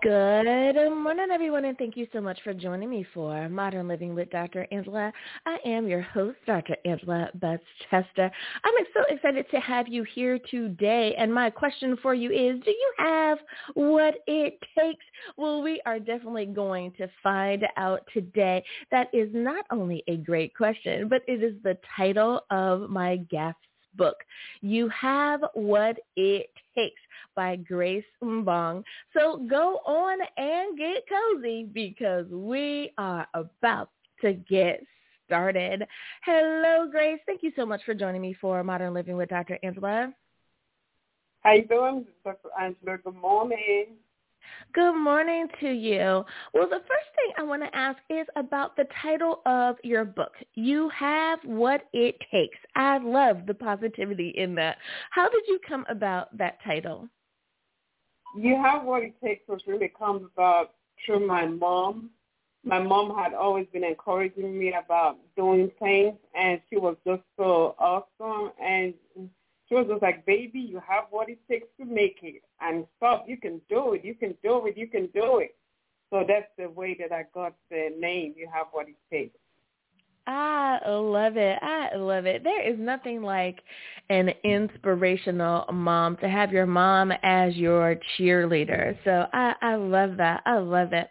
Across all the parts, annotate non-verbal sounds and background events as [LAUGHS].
Good morning, everyone, and thank you so much for joining me for Modern Living with Dr. Angela. I am your host, Dr. Angela Butts Chester. I'm so excited to have you here today, and my question for you is, do you have what it takes? Well, we are definitely going to find out today. That is not only a great question, but it is the title of my guest book. You have what it takes by Grace Mbong. So go on and get cozy because we are about to get started. Hello, Grace. Thank you so much for joining me for Modern Living with Dr. Angela. How you doing, Dr. Angela? Good morning. Good morning to you. Well, the first thing I want to ask is about the title of your book. You have what it takes. I love the positivity in that. How did you come about that title? you have what it takes was really comes about through my mom. My mom had always been encouraging me about doing things, and she was just so awesome. And she was just like, baby, you have what it takes to make it. And stop, you can do it, you can do it, you can do it. So that's the way that I got the name, you have what it takes. I love it. I love it. There is nothing like an inspirational mom to have your mom as your cheerleader. So I, I love that. I love it.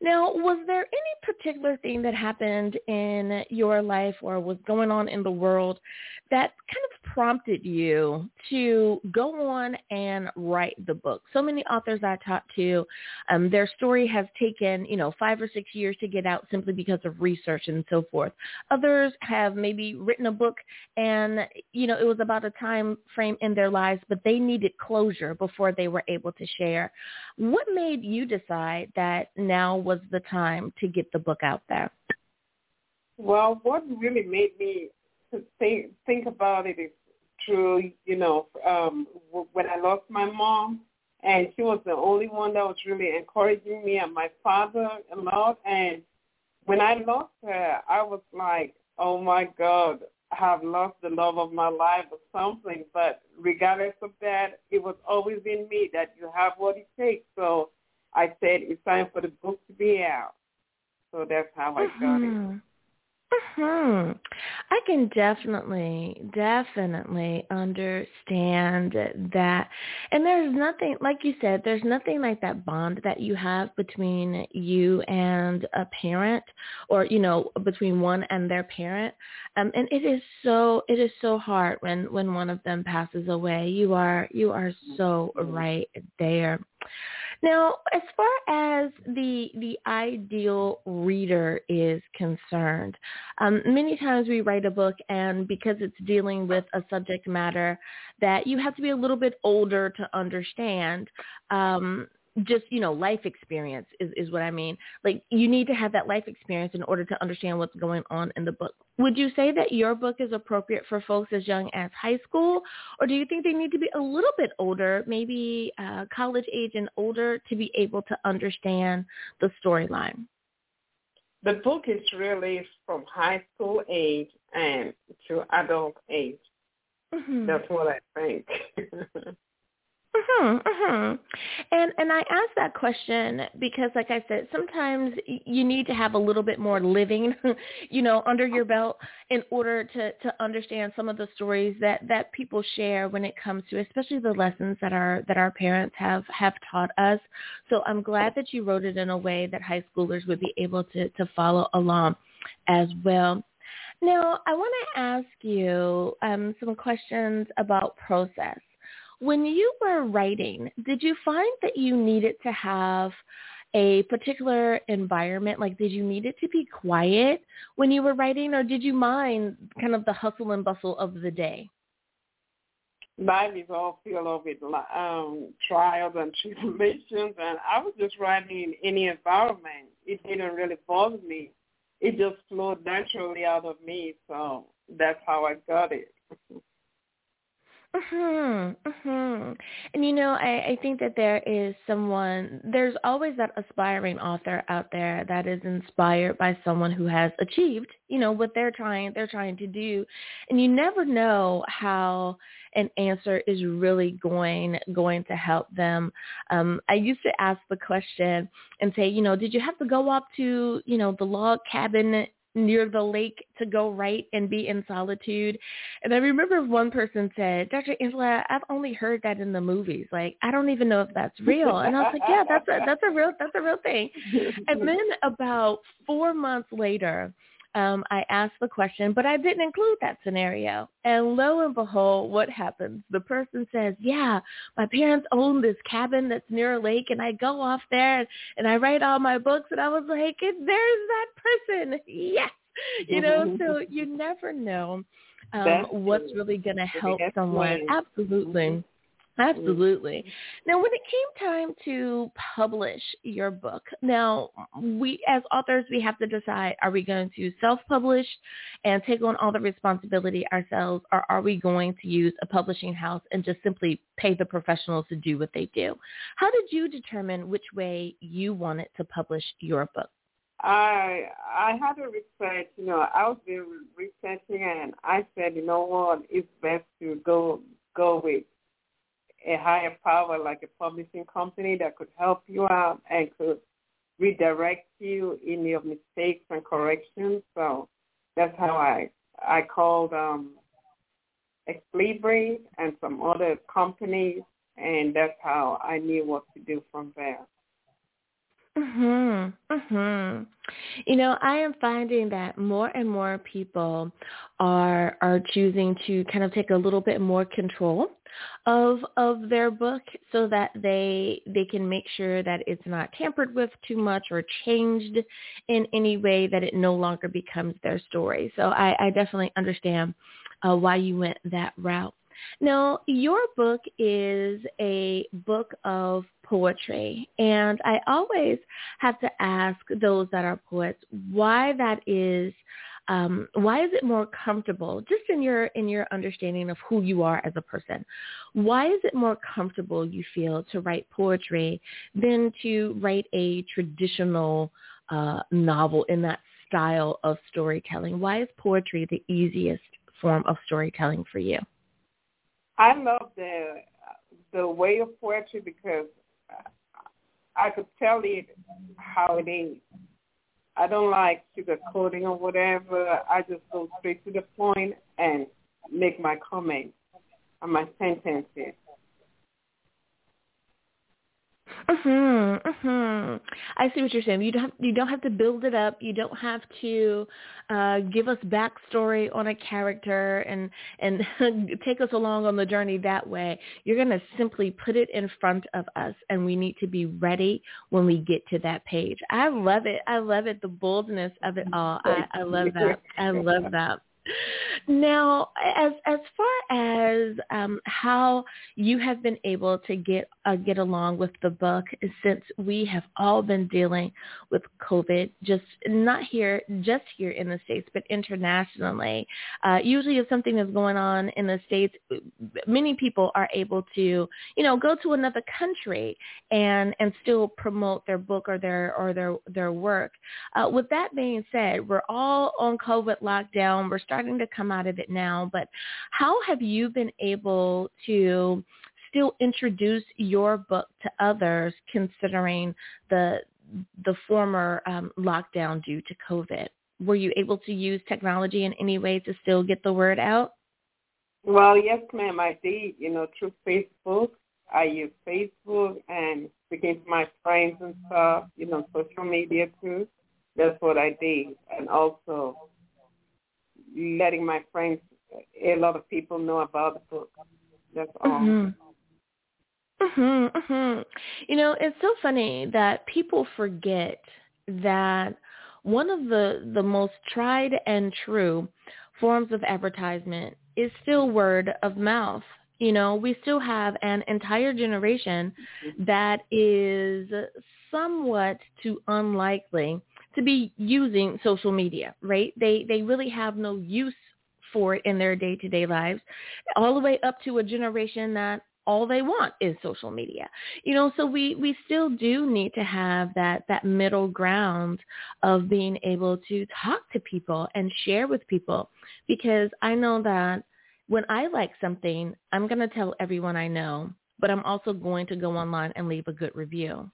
Now, was there any particular thing that happened in your life or was going on in the world that kind of prompted you to go on and write the book? So many authors I talked to, um, their story has taken, you know, five or six years to get out simply because of research and so forth. Others have maybe written a book and, you know, it was about a time frame in their lives, but they needed closure before they were able to share. What made you decide that now was the time to get the book out there? Well, what really made me think think about it is true. you know, um, when I lost my mom, and she was the only one that was really encouraging me and my father a lot. And when I lost her, I was like, oh my God, I have lost the love of my life or something. But regardless of that, it was always in me that you have what it takes. So I said, it's time for the book to be out. So that's how I got mm-hmm. it. Hmm. I can definitely, definitely understand that. And there's nothing, like you said, there's nothing like that bond that you have between you and a parent or, you know, between one and their parent. Um, and it is so, it is so hard when, when one of them passes away. You are, you are so right there. Now, as far as the the ideal reader is concerned, um, many times we write a book, and because it's dealing with a subject matter that you have to be a little bit older to understand, um, just you know life experience is is what i mean. Like you need to have that life experience in order to understand what's going on in the book. Would you say that your book is appropriate for folks as young as high school or do you think they need to be a little bit older maybe uh, college age and older to be able to understand the storyline? The book is really from high school age and to adult age. Mm-hmm. that's what i think [LAUGHS] Mhm, mhm. And and I ask that question because like I said, sometimes you need to have a little bit more living, [LAUGHS] you know, under your belt in order to to understand some of the stories that that people share when it comes to especially the lessons that our that our parents have have taught us. So I'm glad that you wrote it in a way that high schoolers would be able to to follow along as well. Now, I want to ask you um, some questions about process. When you were writing, did you find that you needed to have a particular environment? Like, did you need it to be quiet when you were writing, or did you mind kind of the hustle and bustle of the day? Mine is all filled up with um, trials and [LAUGHS] tribulations, and I was just writing in any environment. It didn't really bother me. It just flowed naturally out of me, so that's how I got it. [LAUGHS] Mhm. Mhm. And you know, I I think that there is someone there's always that aspiring author out there that is inspired by someone who has achieved, you know, what they're trying they're trying to do. And you never know how an answer is really going going to help them. Um, I used to ask the question and say, you know, did you have to go up to, you know, the log cabin near the lake to go write and be in solitude. And I remember one person said, Dr. Angela, I've only heard that in the movies. Like, I don't even know if that's real. And I was like, yeah, that's a, that's a real, that's a real thing. [LAUGHS] And then about four months later, um, I asked the question, but I didn't include that scenario. And lo and behold, what happens? The person says, yeah, my parents own this cabin that's near a lake and I go off there and and I write all my books. And I was like, there's that person. [LAUGHS] Yes. You know, so you never know um, what's really going to help someone. Absolutely. Absolutely. Now, when it came time to publish your book, now we as authors we have to decide: are we going to self-publish and take on all the responsibility ourselves, or are we going to use a publishing house and just simply pay the professionals to do what they do? How did you determine which way you wanted to publish your book? I I had a research. You know, I was doing researching, and I said, you know what, it's best to go go with a higher power like a publishing company that could help you out and could redirect you in your mistakes and corrections. So that's how I I called um, Xlibris and some other companies, and that's how I knew what to do from there. Mhm. Mhm. You know, I am finding that more and more people are are choosing to kind of take a little bit more control of of their book so that they they can make sure that it's not tampered with too much or changed in any way that it no longer becomes their story. So I, I definitely understand uh, why you went that route. Now, your book is a book of poetry, and I always have to ask those that are poets why that is. Um, why is it more comfortable, just in your in your understanding of who you are as a person? Why is it more comfortable you feel to write poetry than to write a traditional uh, novel in that style of storytelling? Why is poetry the easiest form of storytelling for you? I love the the way of poetry because I could tell it how it is. I don't like sugarcoating or whatever. I just go straight to the point and make my comments and my sentences. Mhm. Mhm. I see what you're saying. You don't have, you don't have to build it up. You don't have to uh, give us backstory on a character and and [LAUGHS] take us along on the journey that way. You're going to simply put it in front of us, and we need to be ready when we get to that page. I love it. I love it. The boldness of it all. I, I love that. I love that. Now, as as far as um, how you have been able to get uh, get along with the book, since we have all been dealing with COVID, just not here, just here in the states, but internationally. Uh, usually, if something is going on in the states, many people are able to, you know, go to another country and and still promote their book or their or their their work. Uh, with that being said, we're all on COVID lockdown. We're starting to come out of it now, but how have you been able to still introduce your book to others considering the the former um, lockdown due to COVID? Were you able to use technology in any way to still get the word out? Well, yes, ma'am, I did. You know, through Facebook, I use Facebook and speaking to my friends and stuff. You know, social media too. That's what I did, and also letting my friends, a lot of people know about the book. That's all. Mm-hmm. Mhm. Mhm. You know, it's so funny that people forget that one of the the most tried and true forms of advertisement is still word of mouth. You know, we still have an entire generation mm-hmm. that is somewhat too unlikely to be using social media, right? They they really have no use for it in their day-to-day lives, all the way up to a generation that all they want is social media. You know, so we we still do need to have that that middle ground of being able to talk to people and share with people because I know that when I like something, I'm going to tell everyone I know, but I'm also going to go online and leave a good review.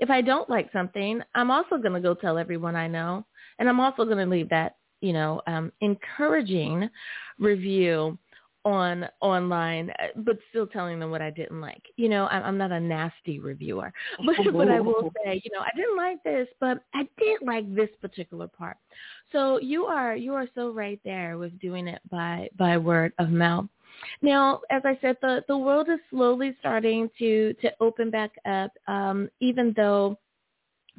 If I don't like something, I'm also going to go tell everyone I know, and I'm also going to leave that, you know, um, encouraging review on online, uh, but still telling them what I didn't like. You know, I'm, I'm not a nasty reviewer, but [LAUGHS] but I will say, you know, I didn't like this, but I did like this particular part. So you are you are so right there with doing it by by word of mouth. Now, as I said, the the world is slowly starting to to open back up, um, even though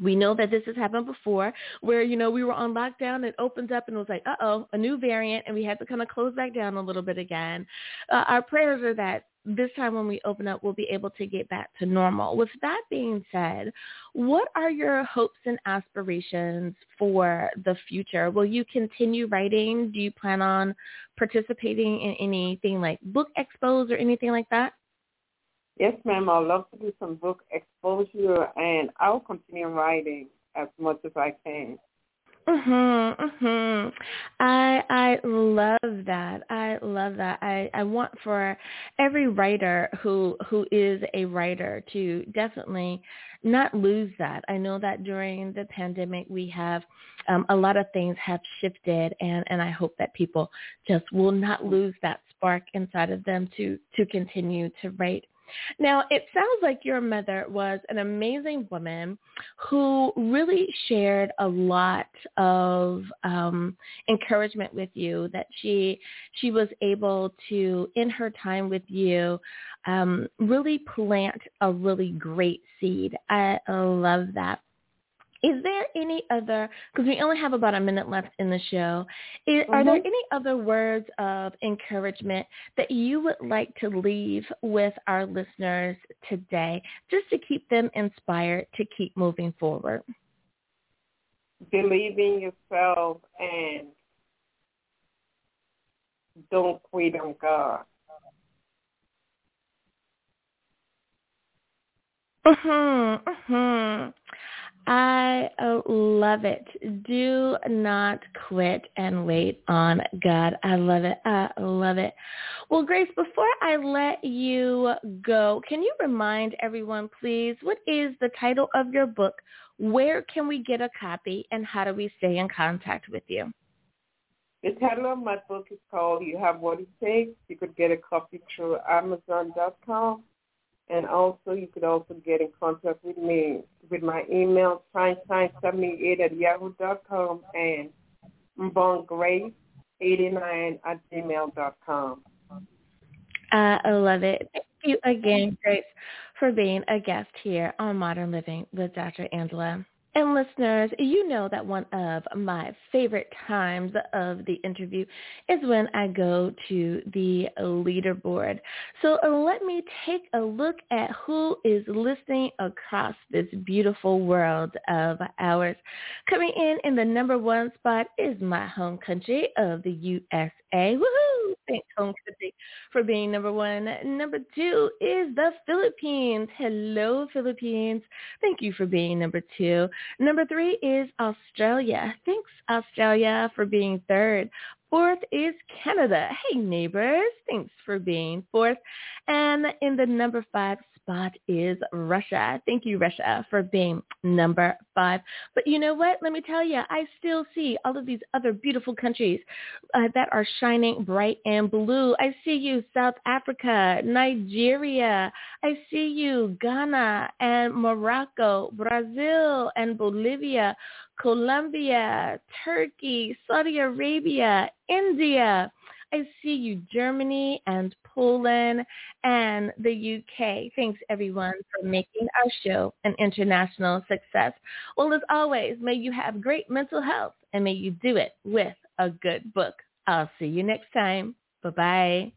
we know that this has happened before where, you know, we were on lockdown, it opens up and it was like, uh-oh, a new variant, and we had to kind of close back down a little bit again. Uh, our prayers are that this time when we open up, we'll be able to get back to normal. With that being said, what are your hopes and aspirations for the future? Will you continue writing? Do you plan on participating in anything like book expos or anything like that? Yes, ma'am. I'd love to do some book exposure, and I'll continue writing as much as I can. Mhm, mhm. I I love that. I love that. I I want for every writer who who is a writer to definitely not lose that. I know that during the pandemic we have um, a lot of things have shifted, and and I hope that people just will not lose that spark inside of them to to continue to write now, it sounds like your mother was an amazing woman who really shared a lot of um, encouragement with you. That she she was able to, in her time with you, um, really plant a really great seed. I love that. Is there any other, because we only have about a minute left in the show, is, mm-hmm. are there mm-hmm. any other words of encouragement that you would like to leave with our listeners today just to keep them inspired to keep moving forward? Believe in yourself and don't quit on God. Mhm. Mhm. I oh, love it. Do not quit and wait on God. I love it. I love it. Well, Grace, before I let you go, can you remind everyone, please, what is the title of your book? Where can we get a copy and how do we stay in contact with you? The title of my book is called You Have What It Takes. You could get a copy through Amazon.com and also, you could also get in contact with me with my email, feinstein78 at yahoo dot com and mbonggrace89 at gmail dot com. I love it. Thank you again, Grace, for being a guest here on Modern Living with Dr. Angela. And listeners, you know that one of my favorite times of the interview is when I go to the leaderboard. So uh, let me take a look at who is listening across this beautiful world of ours. Coming in in the number one spot is my home country of the USA. Woohoo! Thanks, home country, for being number one. Number two is the Philippines. Hello, Philippines. Thank you for being number two. Number three is Australia. Thanks, Australia, for being third. Fourth is Canada. Hey, neighbors. Thanks for being fourth. And in the number five spot is Russia. Thank you, Russia, for being number five. But you know what? Let me tell you, I still see all of these other beautiful countries uh, that are shining bright and blue. I see you, South Africa, Nigeria. I see you, Ghana and Morocco, Brazil and Bolivia, Colombia, Turkey, Saudi Arabia, India. I see you, Germany and Poland and the UK. Thanks everyone for making our show an international success. Well, as always, may you have great mental health and may you do it with a good book. I'll see you next time. Bye-bye.